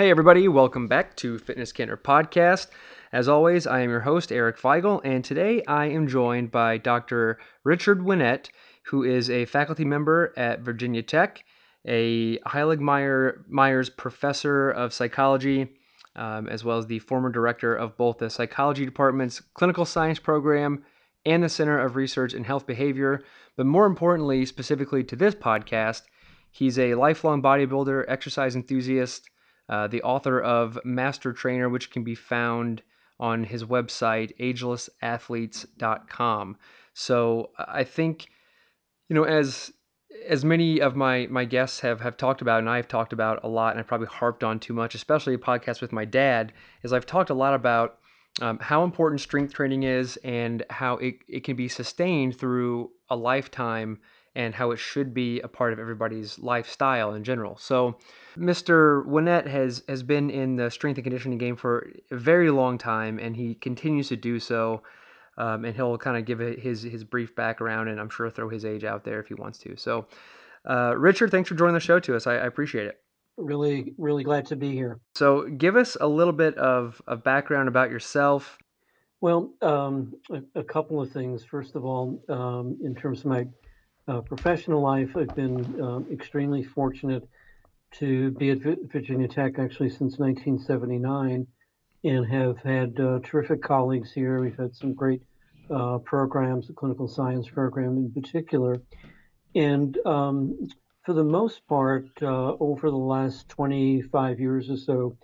Hey, everybody, welcome back to Fitness Candor Podcast. As always, I am your host, Eric Feigl, and today I am joined by Dr. Richard Winett, who is a faculty member at Virginia Tech, a Heilig Myers Professor of Psychology, um, as well as the former director of both the Psychology Department's Clinical Science Program and the Center of Research in Health Behavior. But more importantly, specifically to this podcast, he's a lifelong bodybuilder, exercise enthusiast, uh, the author of Master Trainer, which can be found on his website, agelessathletes.com. So I think, you know, as as many of my my guests have have talked about, and I've talked about a lot, and I probably harped on too much, especially a podcast with my dad, is I've talked a lot about um, how important strength training is and how it, it can be sustained through a lifetime and how it should be a part of everybody's lifestyle in general. So, Mr. Winett has has been in the strength and conditioning game for a very long time, and he continues to do so. Um, and he'll kind of give his his brief background, and I'm sure throw his age out there if he wants to. So, uh, Richard, thanks for joining the show to us. I, I, appreciate it. Really, really glad to be here. So, give us a little bit of, of background about yourself. Well, um, a, a, couple of things. First of all, um, in terms of my uh, professional life, I've been um, extremely fortunate to be at Virginia Tech actually since 1979 and have had uh, terrific colleagues here. We've had some great uh, programs, the clinical science program in particular. And um, for the most part, uh, over the last 25 years or so,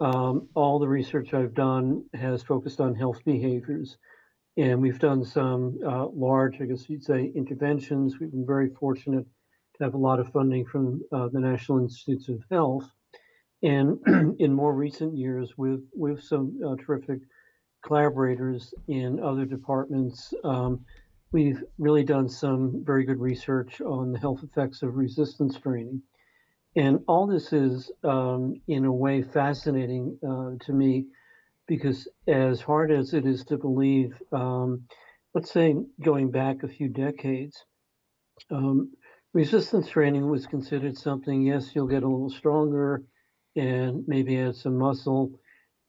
um, all the research I've done has focused on health behaviors. And we've done some uh, large, I guess you'd say, interventions. We've been very fortunate to have a lot of funding from uh, the National Institutes of Health. And in more recent years, with, with some uh, terrific collaborators in other departments, um, we've really done some very good research on the health effects of resistance training. And all this is, um, in a way, fascinating uh, to me because as hard as it is to believe, um, let's say going back a few decades, um, resistance training was considered something, yes, you'll get a little stronger and maybe add some muscle,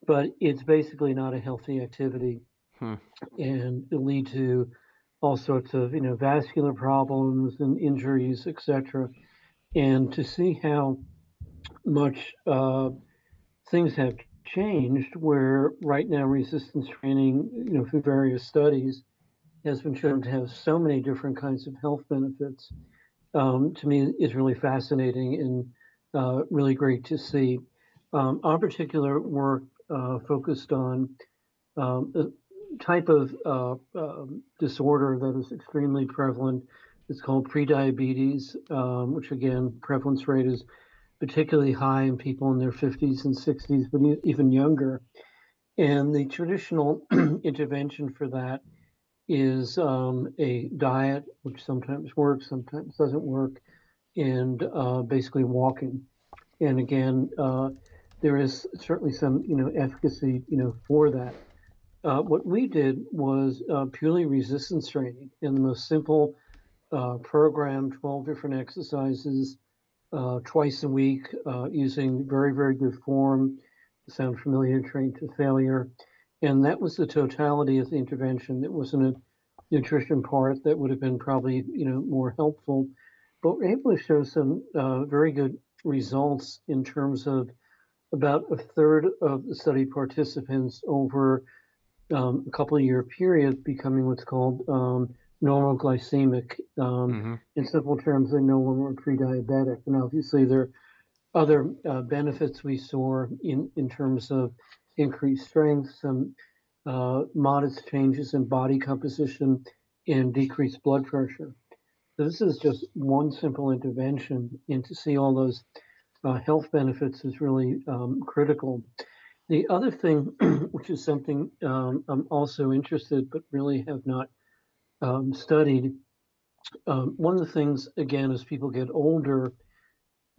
but it's basically not a healthy activity. Hmm. And it'll lead to all sorts of, you know, vascular problems and injuries, etc. And to see how much uh, things have changed where right now resistance training, you know, through various studies, has been shown to have so many different kinds of health benefits. Um, to me, is really fascinating and uh, really great to see. Um, our particular work uh, focused on um, a type of uh, um, disorder that is extremely prevalent. It's called prediabetes, um, which again, prevalence rate is particularly high in people in their 50s and 60s, but even younger. And the traditional intervention for that is um, a diet, which sometimes works, sometimes doesn't work, and uh, basically walking. And again, uh, there is certainly some, you know, efficacy, you know, for that. Uh, what we did was uh, purely resistance training in the most simple uh, program, 12 different exercises, uh, twice a week uh, using very, very good form. Sound familiar? Trained to failure. And that was the totality of the intervention. It wasn't a nutrition part that would have been probably, you know, more helpful. But we're able to show some uh, very good results in terms of about a third of the study participants over um, a couple of year period becoming what's called um, normoglycemic. Um, mm-hmm. In simple terms, they're no longer pre-diabetic. And obviously, there are other uh, benefits we saw in, in terms of increased strength, some uh, modest changes in body composition, and decreased blood pressure. So this is just one simple intervention, and to see all those uh, health benefits is really um, critical. The other thing, which is something um, I'm also interested but really have not um, studied, um, one of the things, again, as people get older,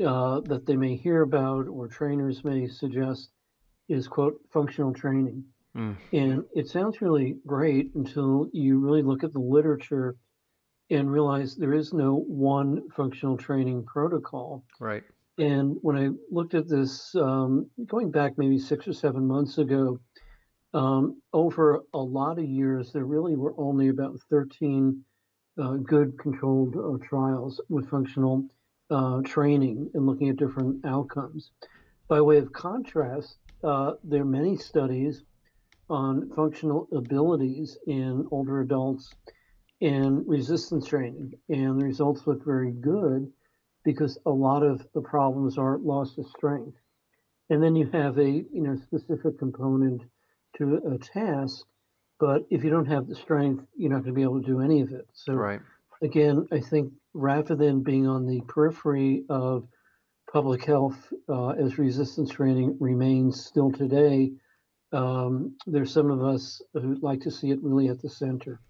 uh, that they may hear about or trainers may suggest is, quote, functional training. Mm. And it sounds really great until you really look at the literature and realize there is no one functional training protocol. Right. And when I looked at this, um, going back maybe six or seven months ago, um, over a lot of years, there really were only about 13 uh, good controlled uh, trials with functional uh, training and looking at different outcomes. By way of contrast, uh, there are many studies on functional abilities in older adults and resistance training, and the results look very good because a lot of the problems are loss of strength. And then you have a you know specific component to a task, but if you don't have the strength, you're not going to be able to do any of it. So right. again, I think rather than being on the periphery of public health uh, as resistance training remains still today, um, there's some of us who'd like to see it really at the center.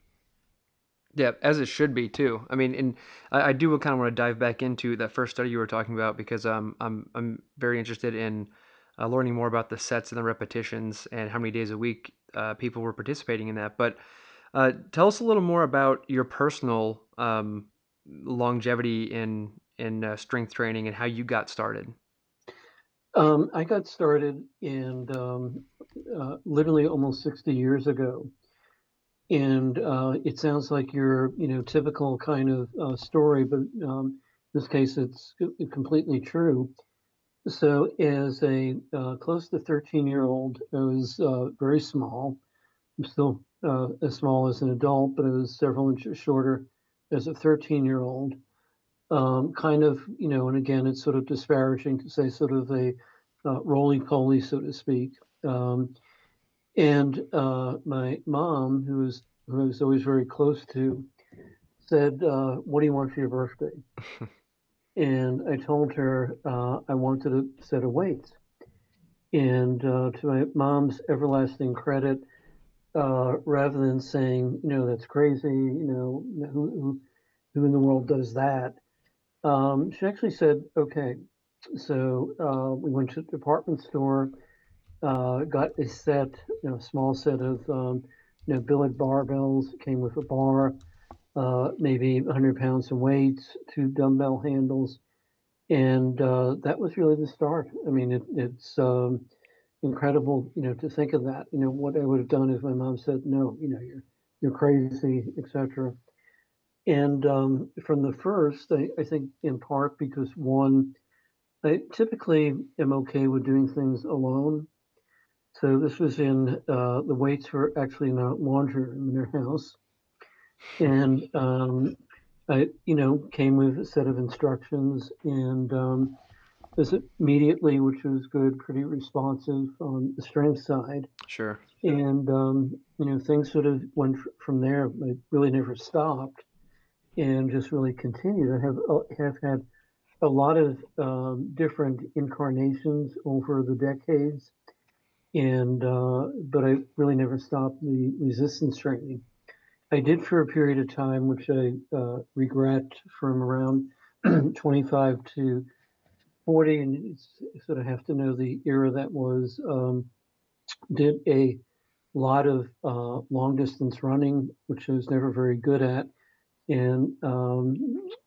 Yeah, as it should be too. I mean, and I, I do kind of want to dive back into that first study you were talking about because um, I'm I'm very interested in uh, learning more about the sets and the repetitions and how many days a week uh, people were participating in that. But uh, tell us a little more about your personal um, longevity in in uh, strength training and how you got started. Um, I got started in um, uh, literally almost 60 years ago and uh, it sounds like your you know typical kind of story, but um, in this case it's completely true. So as a uh, close to 13 year old, I was uh, very small. I'm still uh, as small as an adult, but I was several inches shorter as a 13 year old. Um, kind of, you know, and again, it's sort of disparaging to say sort of a uh, roly poly, so to speak. Um, and uh, my mom, who was who I was always very close to, said, uh, "What do you want for your birthday?" and I told her uh, I wanted a set of weights. And uh, to my mom's everlasting credit, uh, rather than saying, you know, that's crazy, you know, who, who, who in the world does that? Um, she actually said, okay. So uh, we went to the department store uh, got a set, you know, small set of, um, you know, Billard barbells. Came with a bar, uh, maybe 100 pounds of weights, two dumbbell handles, and uh, that was really the start. I mean, it, it's um, incredible, you know, to think of that. You know, what I would have done if my mom said, "No, you know, you're you're crazy," etc. And um, from the first, I, I think in part because one, I typically am okay with doing things alone. So this was in uh, the weights were actually in a laundry room in their house, and um, I, you know, came with a set of instructions and um, was immediately, which was good, pretty responsive on the strength side. Sure. And um, you know, things sort of went from there. I really never stopped, and just really continued. I have uh, have had a lot of um, different incarnations over the decades and uh, but I really never stopped the resistance training. I did for a period of time, which I uh, regret, from around 25 to 40, and you sort of have to know the era that was. Um, did a lot of uh, long distance running, which I was never very good at, and um,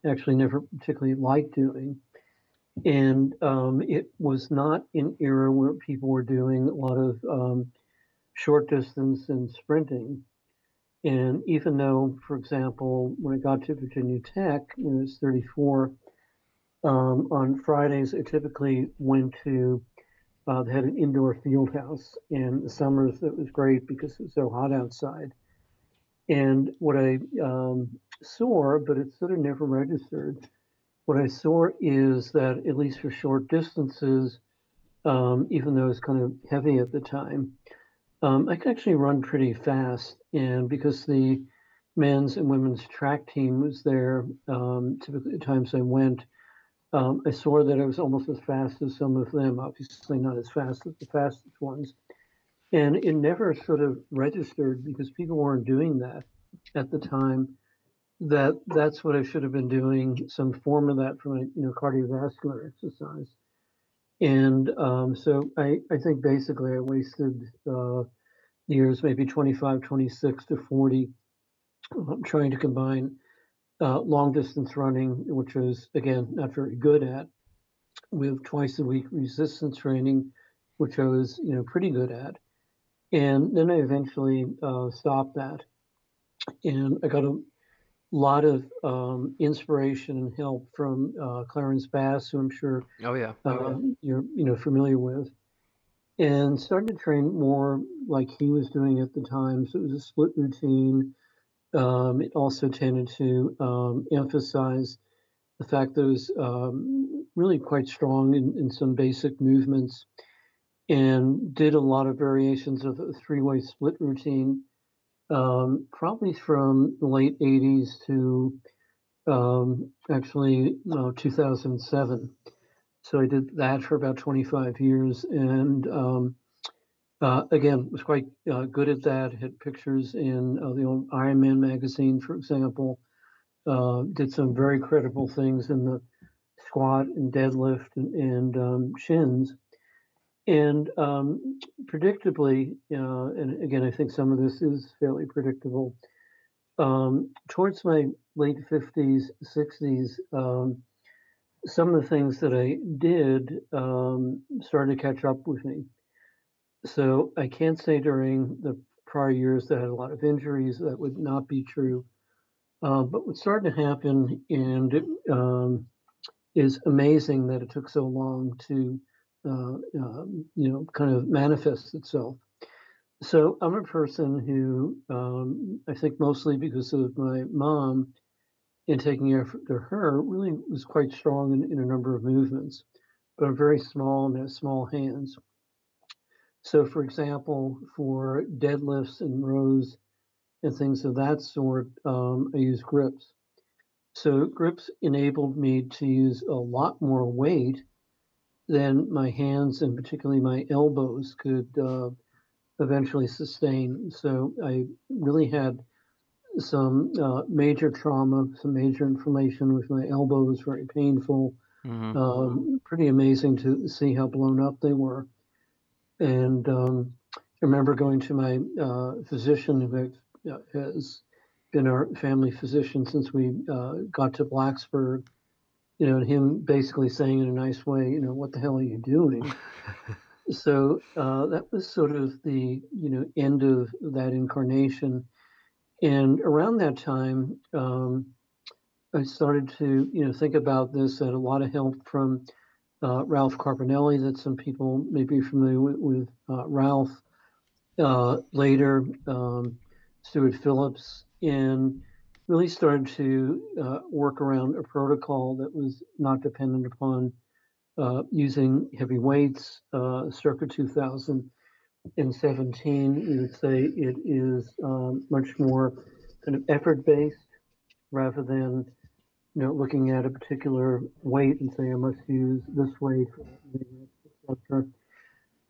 actually never particularly liked doing. And um, it was not an era where people were doing a lot of um, short distance and sprinting. And even though, for example, when I got to Virginia Tech when I was 34, um, on Fridays I typically went to, uh, they had an indoor field house. And the summers it was great because it was so hot outside. And what I um, saw, but it sort of never registered, what I saw is that at least for short distances, um, even though it's kind of heavy at the time, um, I can actually run pretty fast. And because the men's and women's track team was there. Um, typically, at times I went, um, I saw that I was almost as fast as some of them. Obviously, not as fast as the fastest ones, and it never sort of registered because people weren't doing that at the time. That that's what I should have been doing. Some form of that for my you know cardiovascular exercise. And um, so I, I think basically I wasted uh, years, maybe 25, 26 to 40, um, trying to combine uh, long distance running, which was, again, not very good at, with twice a week resistance training, which I was, you know, pretty good at. And then I eventually uh, stopped that. And I got a lot of um, inspiration and help from uh, Clarence Bass, who I'm sure Oh yeah. uh, you're you know familiar with, and started to train more like he was doing at the time. So it was a split routine. Um, it also tended to um, emphasize the fact that it was um, really quite strong in, in some basic movements, and did a lot of variations of a three-way split routine um, probably from the late 80s to um, actually uh, 2007. So I did that for about 25 years, and um, uh, again was quite uh, good at that. Had pictures in uh, the old Iron Man magazine, for example. Uh, did some very credible things in the squat and deadlift and, and um, chins. And um, predictably, uh, and again, I think some of this is fairly predictable. Um, towards my late 50s, 60s, um, some of the things that I did um, started to catch up with me. So I can't say during the prior years that I had a lot of injuries, that would not be true. Uh, but what started to happen, and it um, is amazing that it took so long to uh, um, you know, kind of manifests itself. So I'm a person who um, I think mostly because of my mom and taking after her really was quite strong in, in a number of movements, but I'm very small and have small hands. So, for example, for deadlifts and rows and things of that sort, um, I use grips. So, grips enabled me to use a lot more weight then my hands and particularly my elbows could uh, eventually sustain. So I really had some uh, major trauma, some major inflammation with my elbows, very painful. Mm-hmm. Um, pretty amazing to see how blown up they were. And um, I remember going to my uh, physician who uh, has been our family physician since we uh, got to Blacksburg you know, and him basically saying in a nice way, you know, what the hell are you doing? so uh, that was sort of the, you know, end of that incarnation. And around that time, um, I started to, you know, think about this. I had a lot of help from uh, Ralph Carpinelli, that some people may be familiar with, with uh, Ralph. Uh, later, um, Stuart Phillips, and really started to uh, work around a protocol that was not dependent upon uh, using heavy weights. Uh, circa 2017, we would say it is um, much more kind of effort based rather than you know looking at a particular weight and say I must use this weight.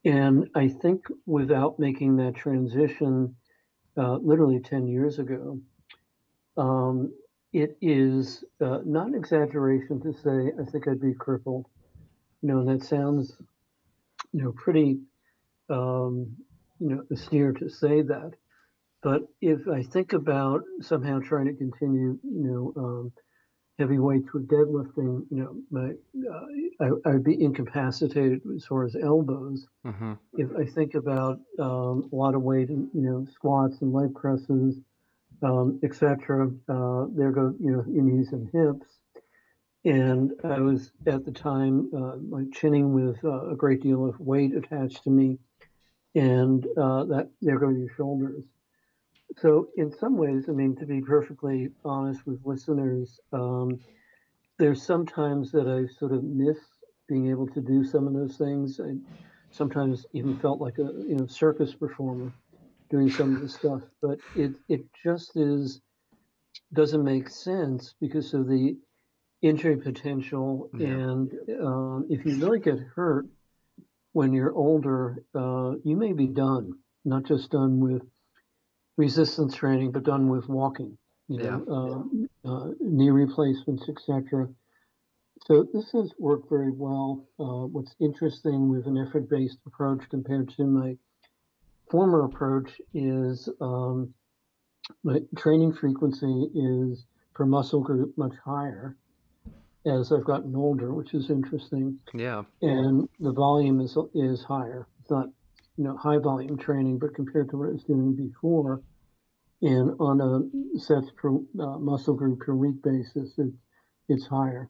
And I think without making that transition, uh, literally 10 years ago, um, it is uh, not an exaggeration to say I think I'd be crippled. You know, and that sounds, you know, pretty, um, you know, austere to say that. But if I think about somehow trying to continue, you know, um, heavy weights with deadlifting, you know, my uh, I, would be incapacitated as far as elbows. Mm-hmm. If I think about um, a lot of weight in, you know, squats and leg presses, um, etc. Uh, there go you know your knees and hips. And I was at the time uh, like chinning with uh, a great deal of weight attached to me, and uh, that there go your shoulders. So in some ways, I mean, to be perfectly honest with listeners, um, there's sometimes that I sort of miss being able to do some of those things. I sometimes even felt like a you know circus performer doing some of the stuff, but it it just is doesn't make sense because of the injury potential. Yeah. And um, if you really get hurt when you're older, uh, you may be done, not just done with resistance training, but done with walking, you know, uh, uh, knee replacements, etc. So this has worked very well. Uh, what's interesting with an effort-based approach compared to my former approach is um, my training frequency is per muscle group much higher as I've gotten older, which is interesting. Yeah. And the volume is is higher. It's not you know high volume training, but compared to what I was doing before, and on a sets per uh, muscle group per week basis, it, it's higher.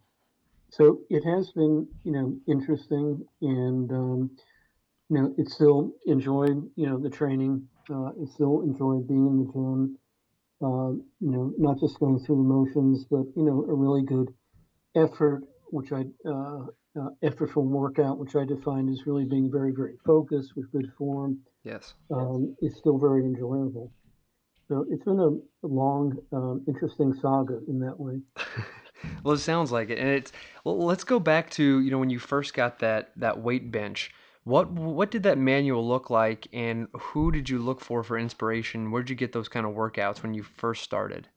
So it has been you know interesting, and um, you know it's still enjoyed you know the training. Uh, it's still enjoyed being in the gym. Uh, you know, not just going through the motions, but you know, a really good effort, which I uh, uh, effortful workout, which I define as really being very, very focused with good form, Yes. um, is still very enjoyable. So it's been a, a long, um, interesting saga in that way. well, it sounds like it, and it's. Well, let's go back to you know when you first got that that weight bench. What what did that manual look like, and who did you look for for inspiration? Where did you get those kind of workouts when you first started?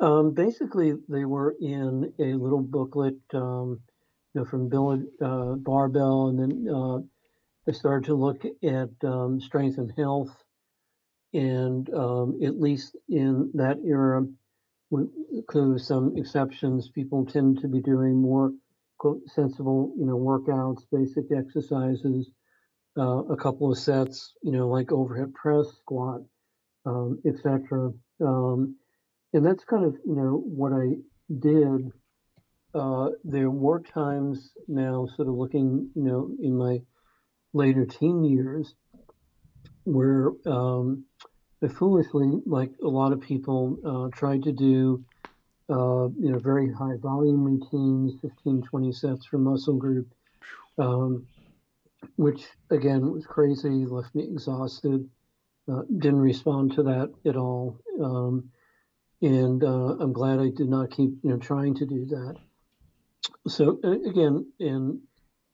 Um, basically, they were in a little booklet, um, you know, from Bill uh, Barbell, and then uh, I started to look at um, strength and health, and um, at least in that era, with, some exceptions, people tend to be doing more sensible, you know, workouts, basic exercises, uh, a couple of sets, you know, like overhead press, squat, um, etc. Um, and that's kind of you know what I did. Uh, there were times now, sort of looking, you know, in my later teen years, where um, I foolishly, like a lot of people, uh, tried to do, uh, you know, very high volume routines, 15, 20 sets for muscle group, um, which again was crazy, left me exhausted, uh, didn't respond to that at all. Um, and uh, I'm glad I did not keep you know trying to do that. So again, and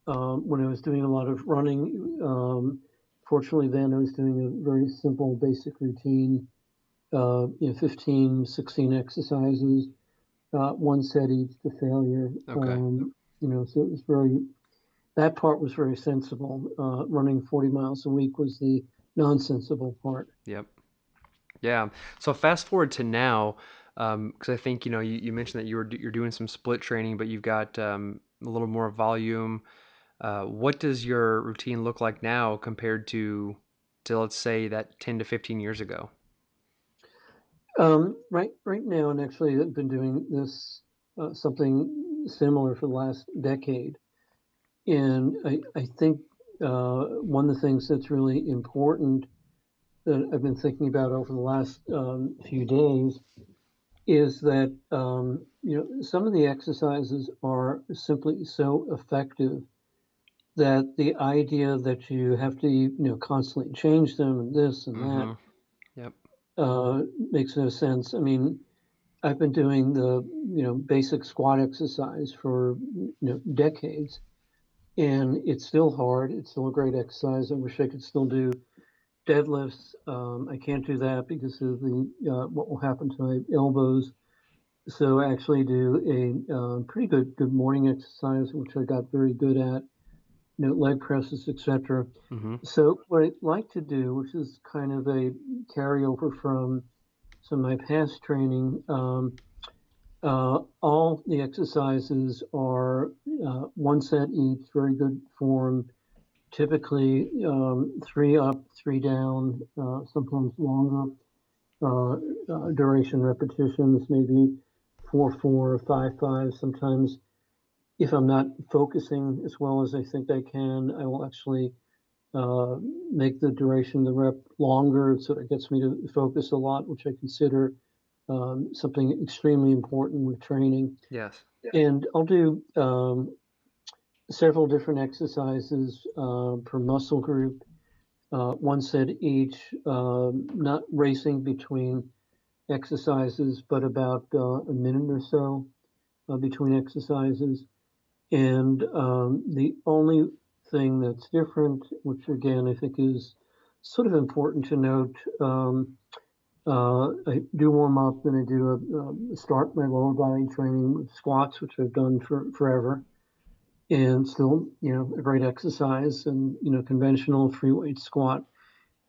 um, when I was doing a lot of running, um, fortunately then I was doing a very simple basic routine, uh, you know, 15, 16 exercises, uh, one set each to failure. Okay. Um, you know, so it was very, that part was very sensible. Uh, running 40 miles a week was the non-sensible part. Yep. Yeah. So fast forward to now, because um, I think you know you, you mentioned that you were you're doing some split training, but you've got um, a little more volume. Uh, what does your routine look like now compared to to let's say that 10 to 15 years ago? Um, right, right now, and actually, I've been doing this uh, something similar for the last decade, and I, I think uh, one of the things that's really important that I've been thinking about over the last um, few days is that um, you know some of the exercises are simply so effective that the idea that you have to you know constantly change them and this and Mm-hmm. that. Uh, makes no sense. I mean, I've been doing the you know basic squat exercise for you know decades, and it's still hard. It's still a great exercise. I wish I could still do deadlifts. Um, I can't do that because of the uh, what will happen to my elbows. So I actually do a uh, pretty good good morning exercise, which I got very good at. You know, leg presses, etc. Mm-hmm. So what I like to do, which is kind of a carryover from some of my past training, um, uh, all the exercises are uh, one set each, very good form. Typically um, three up, three down, uh, sometimes longer uh, uh, duration repetitions, maybe four, four, five, five. Sometimes, if I'm not focusing as well as I think I can, I will actually uh, make the duration of the rep longer so it gets me to focus a lot, which I consider um, something extremely important with training. Yes. And I'll do um, several different exercises uh, per muscle group, uh, one set each, um, not racing between exercises, but about uh, a minute or so uh, between exercises. And um, the only thing that's different, which again I think is sort of important to note, um, uh, I do warm up, and I do a, a, start my lower body training with squats, which I've done for forever, and still, you know, a great exercise and you know conventional free weight squat,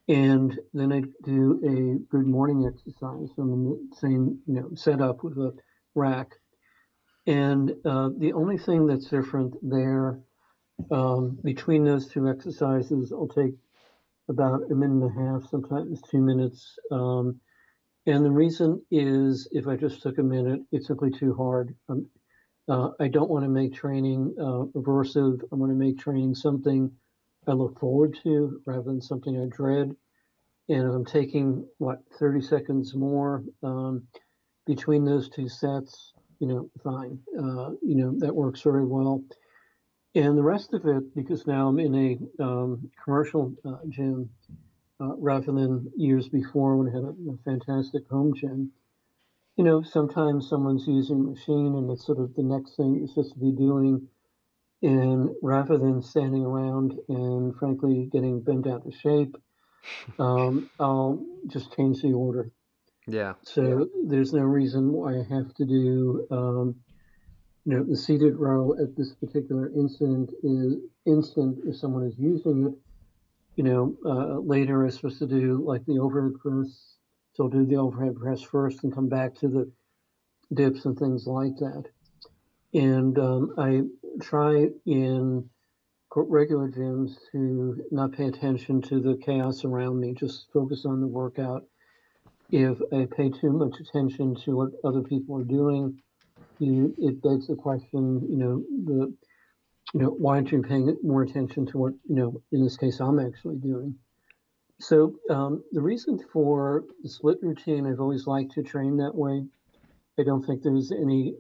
and then I do a good morning exercise. In the same you know setup with a rack, and uh, the only thing that's different there um, between those two exercises, I'll take about a minute and a half, sometimes two minutes. Um, and the reason is if I just took a minute, it's simply too hard. Um, uh, I don't want to make training uh, aversive. I want to make training something I look forward to rather than something I dread. And if I'm taking, what, 30 seconds more um, between those two sets, you know, fine. Uh, you know, that works very well. And the rest of it, because now I'm in a um, commercial uh, gym uh, rather than years before when I had a, a, fantastic home gym, you know, sometimes someone's using a machine and it's sort of the next thing you're supposed to be doing. And rather than standing around and frankly getting bent out of shape, um, I'll just change the order. Yeah. So there's no reason why I have to do, um, you know, the seated row at this particular instant is instant if someone is using it. You know, uh, later is supposed to do like the overhead press. So I'll do the overhead press first and come back to the dips and things like that. And um, I try in regular gyms to not pay attention to the chaos around me, just focus on the workout if I pay too much attention to what other people are doing, you, it begs the question, you know, the, you know, why aren't you paying more attention to what, you know, in this case, I'm actually doing? So um, the reason for the split routine, I've always liked to train that way. I don't think there's any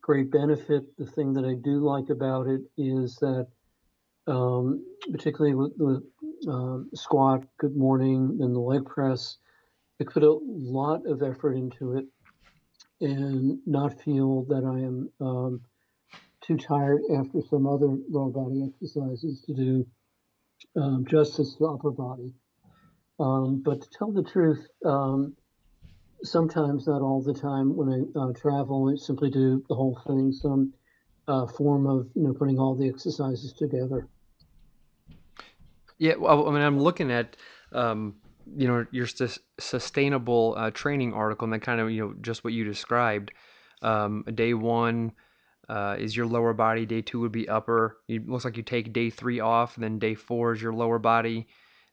great benefit. The thing that I do like about it is that, um, particularly with the um, squat, good morning, and the leg press, I put a lot of effort into it and not feel that I am um, too tired after some other lower body exercises to do um, justice to upper body. Um, but to tell the truth, um, sometimes, not all the time, when I uh, travel, I simply do the whole thing, some uh, form of you know putting all the exercises together. Yeah, well, I mean, I'm looking at um, you know your sus- sustainable uh, training article and that kind of you know just what you described um, day one uh, is your lower body day two would be upper. It looks like you take day three off then day four is your lower body.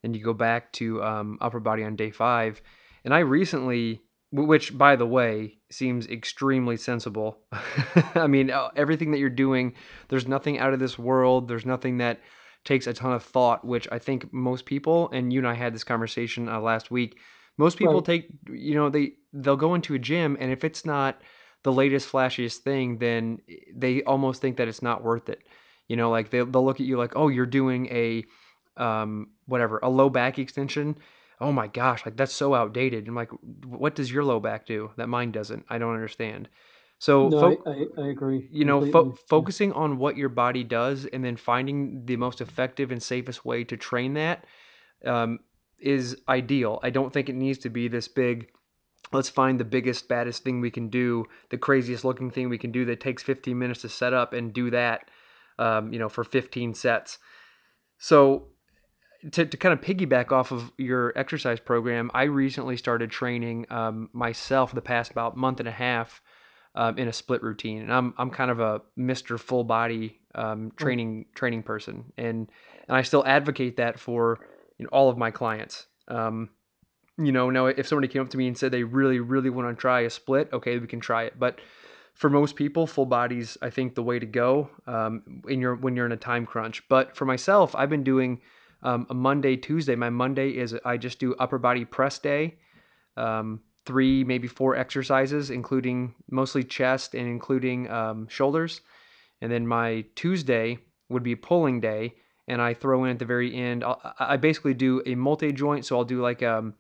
And you go back to um, upper body on day five. And i recently which by the way seems extremely sensible. I mean uh, everything that you're doing there's nothing out of this world. There's nothing that takes a ton of thought, which I think most people, and you and I had this conversation uh, last week. Most people right. take, you know, they they'll go into a gym, and if it's not the latest flashiest thing, then they almost think that it's not worth it. You know, like they they'll look at you like, oh, you're doing a um whatever a low back extension. Oh my gosh, like that's so outdated. I'm like, what does your low back do that mine doesn't? I don't understand. So, no, fo- I, I, I, agree. You know, fo- focusing on what your body does and then finding the most effective and safest way to train that um, is ideal. I don't think it needs to be this big. Let's find the biggest, baddest thing we can do, the craziest looking thing we can do that takes 15 minutes to set up and do that, um, you know, for 15 sets. So, to, to kind of piggyback off of your exercise program, I recently started training um, myself the past about month and a half um, in a split routine. And I'm I'm kind of a Mr. Full Body um, hmm. training training person, and and I still advocate that for you know, all of my clients. Um, you know, now if somebody came up to me and said they really really want to try a split, okay, we can try it, but for most people, full bodies, I think the way to go um, in your when you're in a time crunch. But for myself, I've been doing um, a Monday, Tuesday. My Monday is I just do upper body press day. Um, three, maybe four exercises, including mostly chest and including um, shoulders. And then my Tuesday would be pulling day, and I throw in at the very end. I'll, i basically do a multi joint, so I'll do like um,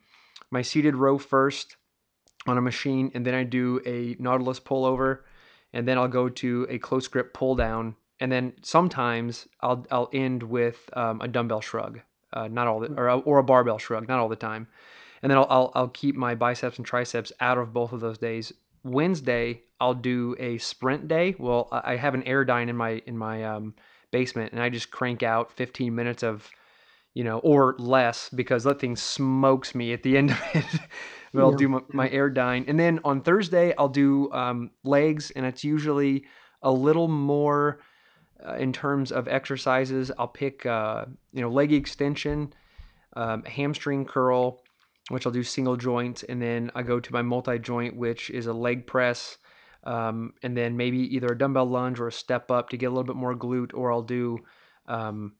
my seated row first, on a machine, and then I do a Nautilus pullover, and then I'll go to a close grip pull down, and then sometimes I'll I'll end with um, a dumbbell shrug, uh, not all the or a, or a barbell shrug, not all the time, and then I'll, I'll I'll keep my biceps and triceps out of both of those days. Wednesday I'll do a sprint day. Well, I have an Airdyne in my in my um, basement, and I just crank out 15 minutes of you know, or less because that thing smokes me at the end of it. but I'll do my, my Airdyne. And then on Thursday, I'll do um, legs, and it's usually a little more uh, in terms of exercises. I'll pick, uh, you know, leg extension, um, hamstring curl, which I'll do single joint, and then I go to my multi joint, which is a leg press. Um, and then maybe either a dumbbell lunge or a step up to get a little bit more glute, or I'll do um,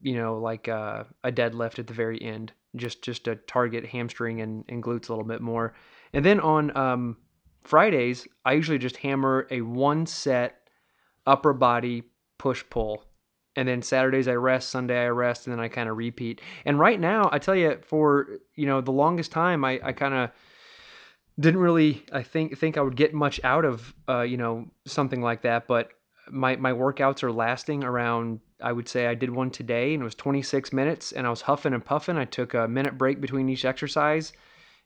you know, like uh, a deadlift at the very end, just just to target hamstring and, and glutes a little bit more. And then on um, Fridays, I usually just hammer a one set upper body push pull. And then Saturdays I rest, Sunday I rest, and then I kind of repeat. And right now, I tell you, for you know the longest time, I, I kind of didn't really I think think I would get much out of uh, you know something like that. But my my workouts are lasting around I would say I did one today and it was 26 minutes and I was huffing and puffing. I took a minute break between each exercise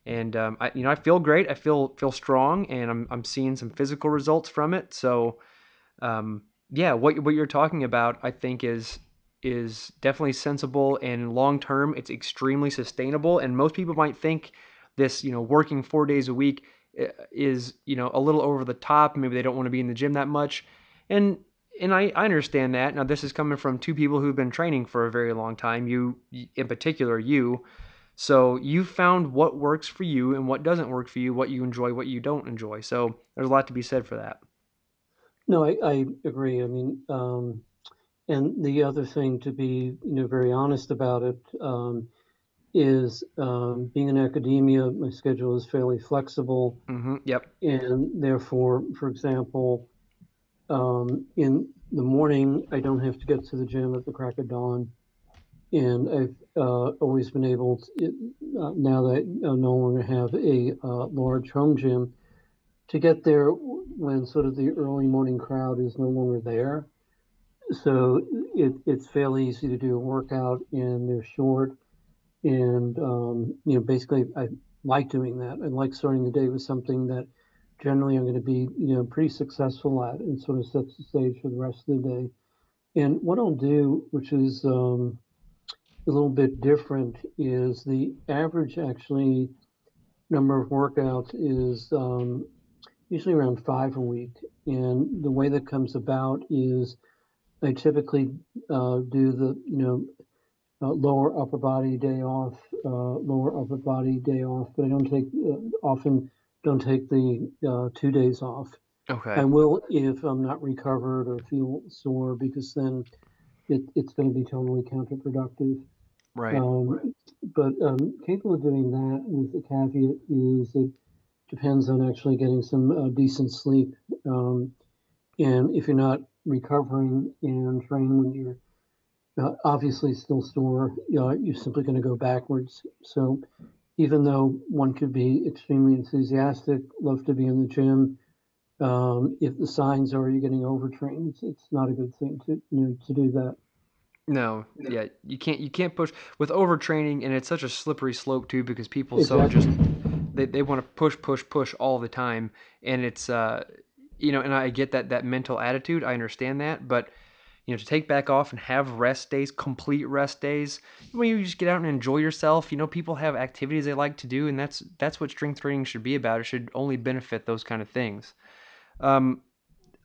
and um, I, you know I feel great. I feel feel strong and I'm I'm seeing some physical results from it. So um, yeah, what what you're talking about I think is is definitely sensible and long term it's extremely sustainable and most people might think this you know working 4 days a week eh, is you know a little over the top maybe they don't want to be in the gym that much and and I, I understand that. Now, this is coming from two people who've been training for a very long time, you in particular, you. So you found what works for you and what doesn't work for you, what you enjoy, what you don't enjoy. So there's a lot to be said for that. No, I, I agree. I mean, um, and the other thing to be, you know, very honest about it um, is um, being in academia, my schedule is fairly flexible. Mm-hmm. Yep. And therefore, for example, um, in the morning, I don't have to get to the gym at the crack of dawn. And I've uh, always been able to, uh, now that I no longer have a uh, large home gym, to get there when sort of the early morning crowd is no longer there. So it, it's fairly easy to do a workout and they're short. And, um, you know, basically, I like doing that. I like starting the day with something that generally I'm going to be, you know, pretty successful at and sort of sets the stage for the rest of the day. And what I'll do, which is um, a little bit different, is the average actually number of workouts is um, usually around five a week. And the way that comes about is I typically uh, do the, you know, uh, lower upper body day off, uh, lower upper body day off, but I don't take uh, often don't take the uh, two days off. Okay. I will if I'm not recovered or feel sore because then it, it's going to be totally counterproductive. Right. Um, but um, capable of doing that with the caveat is it depends on actually getting some uh, decent sleep. Um, and if you're not recovering and training when you're uh, obviously still sore, you know, you're simply going to go backwards. So even though one could be extremely enthusiastic, love to be in the gym, um, if the signs are you're getting overtrained, it's, it's not a good thing to you know to do that. No, yeah, you can't you can't push with overtraining, and it's such a slippery slope too because people exactly. so just they, they want to push push push all the time, and it's uh you know, and I get that that mental attitude, I understand that, but you know, to take back off and have rest days, complete rest days, when you just get out and enjoy yourself. You know, people have activities they like to do, and that's that's what strength training should be about. It should only benefit those kind of things. Um,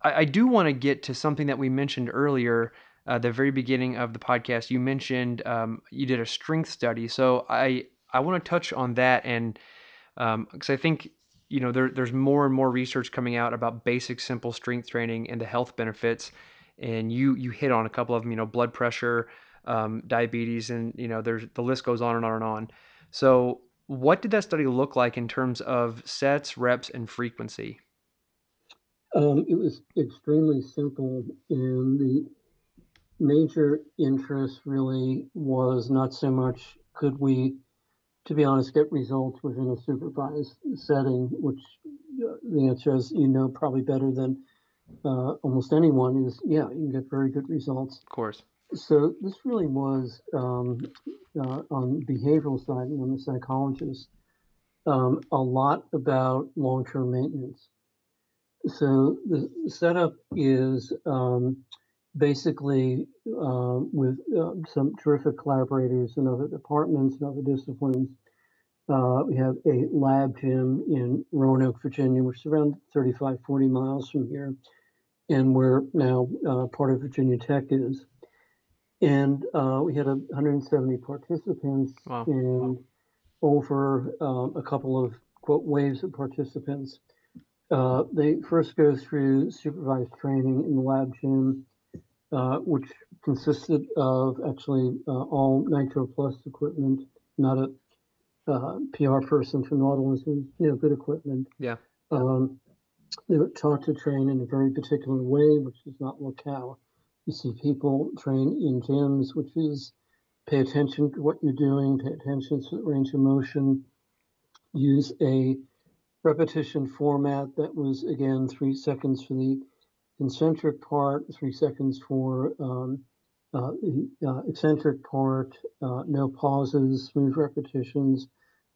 I, I do want to get to something that we mentioned earlier, uh, the very beginning of the podcast. You mentioned um, you did a strength study, so I I want to touch on that and because um, I think you know there, there's more and more research coming out about basic simple strength training and the health benefits and you you hit on a couple of them. You know, blood pressure, um, diabetes, and you know, there's the list goes on and on and on. So, what did that study look like in terms of sets, reps, and frequency? Um, it was extremely simple, and the major interest really was not so much could we to be honest, get results within a supervised setting, which uh, the answer is, you know, probably better than uh, almost anyone is, yeah, you can get very good results. Of course. So this really was um, uh, on behavioral side, and I'm a psychologist, um, a lot about long-term maintenance. So the setup is um, basically uh, with uh, some terrific collaborators in other departments and other disciplines. Uh, we have a lab gym in Roanoke, Virginia, which is around 35, 40 miles from here, and where now uh, part of Virginia Tech is. And uh, we had a 170 participants Wow. and over um, a couple of quote waves of participants. Uh, they first go through supervised training in the lab gym, uh, which consisted of actually uh, all Nitro Plus equipment, not a uh, PR person from Nautilus, it was, you know, good equipment. Yeah. Um, they were taught to train in a very particular way, which is not locale. You see people train in gyms, which is pay attention to what you're doing, pay attention to the range of motion, use a repetition format that was again three seconds for the concentric part, three seconds for um, uh, the uh, eccentric part, uh, no pauses, smooth repetitions,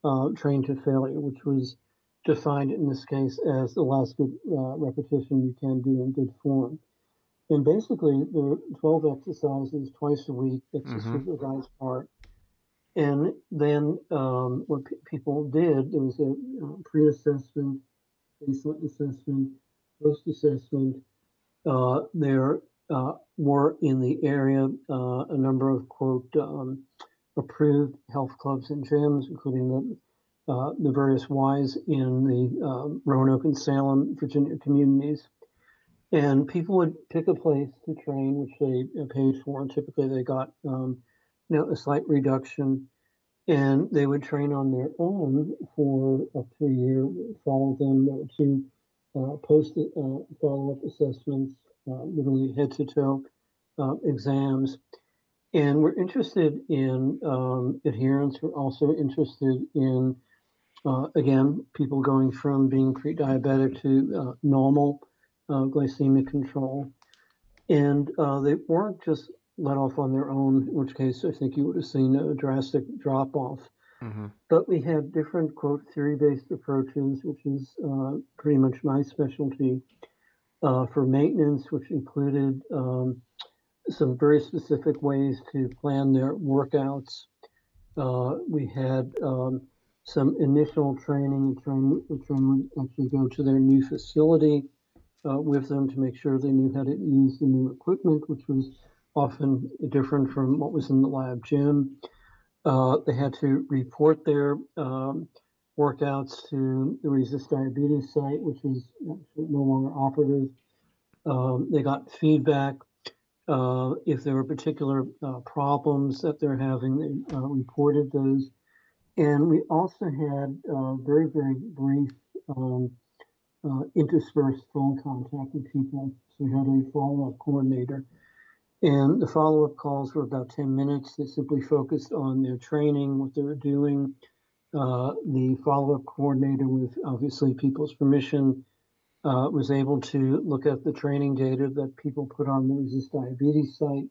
uh, train to failure, which was defined in this case as the last good uh, repetition you can do in good form. And basically, there are 12 exercises twice a week. That's the Mhm. supervised part. And then um, what pe- people did, there was a uh, pre-assessment, baseline assessment, post-assessment. Uh, there uh, were in the area uh, a number of quote um, approved health clubs and gyms, including the uh, the various Ys in the um, Roanoke and Salem, Virginia communities. And people would pick a place to train, which they paid for, and typically they got um, you know a slight reduction. And they would train on their own for up to a year, follow them. There were two uh, post uh, follow-up assessments, uh, literally head to toe uh, exams. And we're interested in um, adherence. We're also interested in, uh, again, people going from being pre-diabetic to uh, normal uh, glycemic control. And uh, they weren't just let off on their own, in which case I think you would have seen a drastic drop off. hmm But we had different, quote, theory based approaches, which is uh, pretty much my specialty uh, for maintenance, which included um, some very specific ways to plan their workouts. Uh, we had um, some initial training. Train, train would actually go to their new facility uh, with them to make sure they knew how to use the new equipment, which was often different from what was in the lab gym. Uh, they had to report their um, workouts to the Resist Diabetes site, which is no longer operative. Um, they got feedback. Uh, if there were particular uh, problems that they're having, they uh, reported those. And we also had uh, very, very brief um, uh, interspersed phone contact with people. So we had a follow up coordinator. And the follow up calls were about 10 minutes. They simply focused on their training, what they were doing. Uh, the follow up coordinator, with obviously people's permission, uh, was able to look at the training data that people put on the Resist Diabetes site.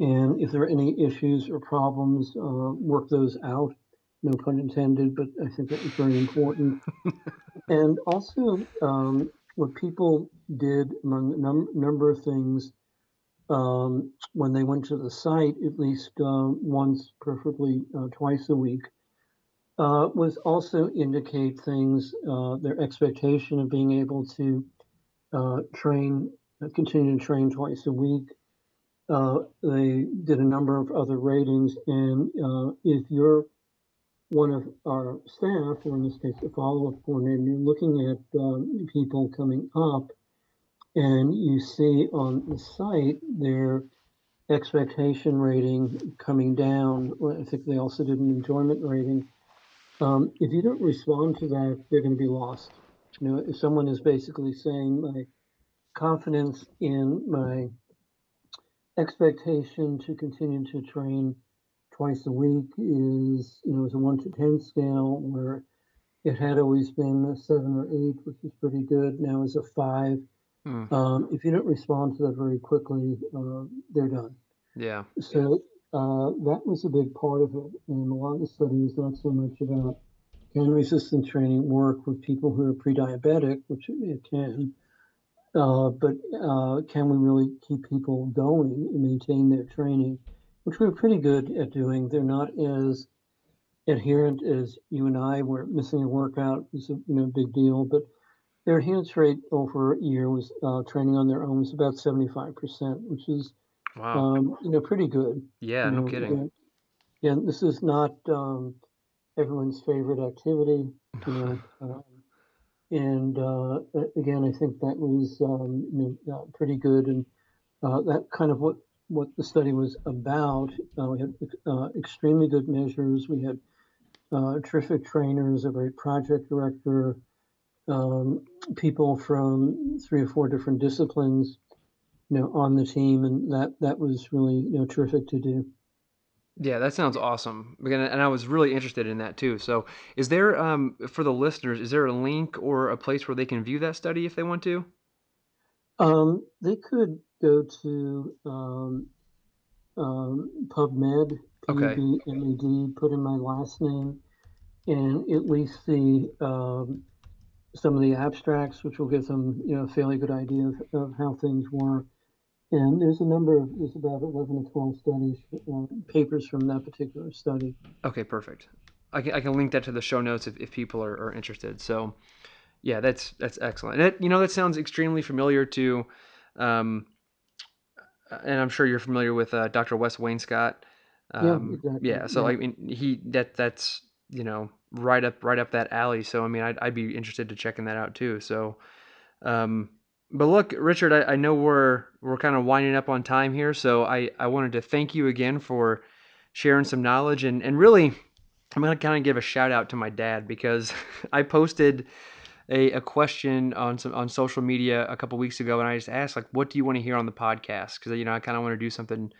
And if there are any issues or problems, uh, work those out. No pun intended, but I think that was very important. and also, um, what people did, among a num- number of things, um, when they went to the site, at least uh, once, preferably uh, twice a week, uh, was also indicate things, uh, their expectation of being able to uh, train, uh, continue to train twice a week. Uh, they did a number of other ratings, and uh, if you're one of our staff, or in this case, the follow-up coordinator, you're looking at um, people coming up, and you see on the site their expectation rating coming down. I think they also did an enjoyment rating. Um, if you don't respond to that, they're going to be lost. You know, if someone is basically saying my confidence in my expectation to continue to train twice a week is, you know, is a one to 10 scale where it had always been a seven or eight, which is pretty good. Now is a five. Mm. Um, if you don't respond to that very quickly, uh, they're done. Yeah. So uh, that was a big part of it. And a lot of the study was not so much about can resistance training work with people who are pre-diabetic, which it can, uh, but uh, can we really keep people going and maintain their training, which we're pretty good at doing. They're not as adherent as you and I, were. missing a workout is a you know big deal, but their adherence rate over a year was uh, training on their own was about 75%, which is Wow. um, you know pretty good. Yeah, You no know, kidding. Yeah, yeah, this is not um, everyone's favorite activity, you know. Um, and uh, again, I think that was um, you know, uh, pretty good, and uh, that kind of what what the study was about. Uh, we had uh, extremely good measures. We had uh, terrific trainers, a great project director, um, people from three or four different disciplines, you know, on the team, and that that was really you know terrific to do. Yeah, that sounds awesome. And I was really interested in that too. So, is there um for the listeners, is there a link or a place where they can view that study if they want to? Um, they could go to um, um, PubMed, Okay. P-U-B-M-E-D, put in my last name, and at least see um, some of the abstracts, which will give them, you know, a fairly good idea of, of how things work. And there's a number of, there's about 11 or 12 studies, uh, papers from that particular study. Okay, perfect. I can, I can link that to the show notes if, if people are, are interested. So, yeah, that's that's excellent. And that, you know, that sounds extremely familiar to, um, and I'm sure you're familiar with uh, Dr. Wes Wainscott. Yeah, Um, exactly. yeah, so Yeah. I mean, he that that's you know right up right up that alley. So I mean, I'd I'd be interested to checking that out too. So, um, but look, Richard, I, I know we're we're kind of winding up on time here, so I I wanted to thank you again for sharing some knowledge and and really I'm gonna kind of give a shout out to my dad because I posted a, a question on some on social media a couple weeks ago, and I just asked like, "What do you want to hear on the podcast?" Because you know I kind of want to do something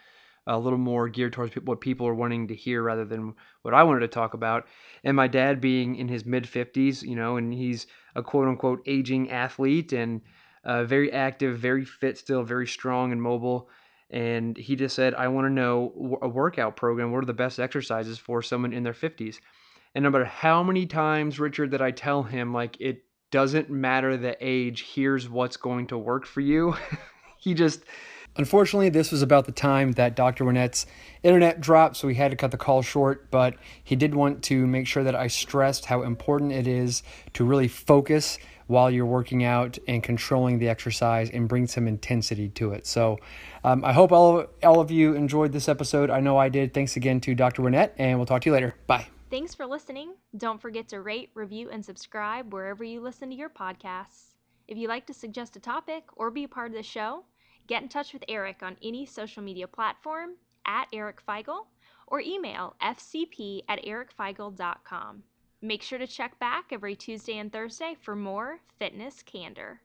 a little more geared towards what people are wanting to hear rather than what I wanted to talk about. And my dad being in his mid fifties, you know, and he's a quote unquote aging athlete and uh, very active, very fit, still very strong and mobile. And he just said, "I want to know a workout program. What are the best exercises for someone in their 50s?" And no matter how many times, Richard, that I tell him, like, it doesn't matter the age, here's what's going to work for you, he just. Unfortunately, this was about the time that Dr. Winett's internet dropped, so we had to cut the call short. But he did want to make sure that I stressed how important it is to really focus while you're working out and controlling the exercise and bring some intensity to it. So um, I hope all, all of you enjoyed this episode. I know I did. Thanks again to Dr. Winett, and we'll talk to you later. Bye. Thanks for listening. Don't forget to rate, review, and subscribe wherever you listen to your podcasts. If you'd like to suggest a topic or be a part of the show, get in touch with Eric on any social media platform at Eric Feigl or email fcp at ericfeigl.com. Make sure to check back every Tuesday and Thursday for more fitness candor.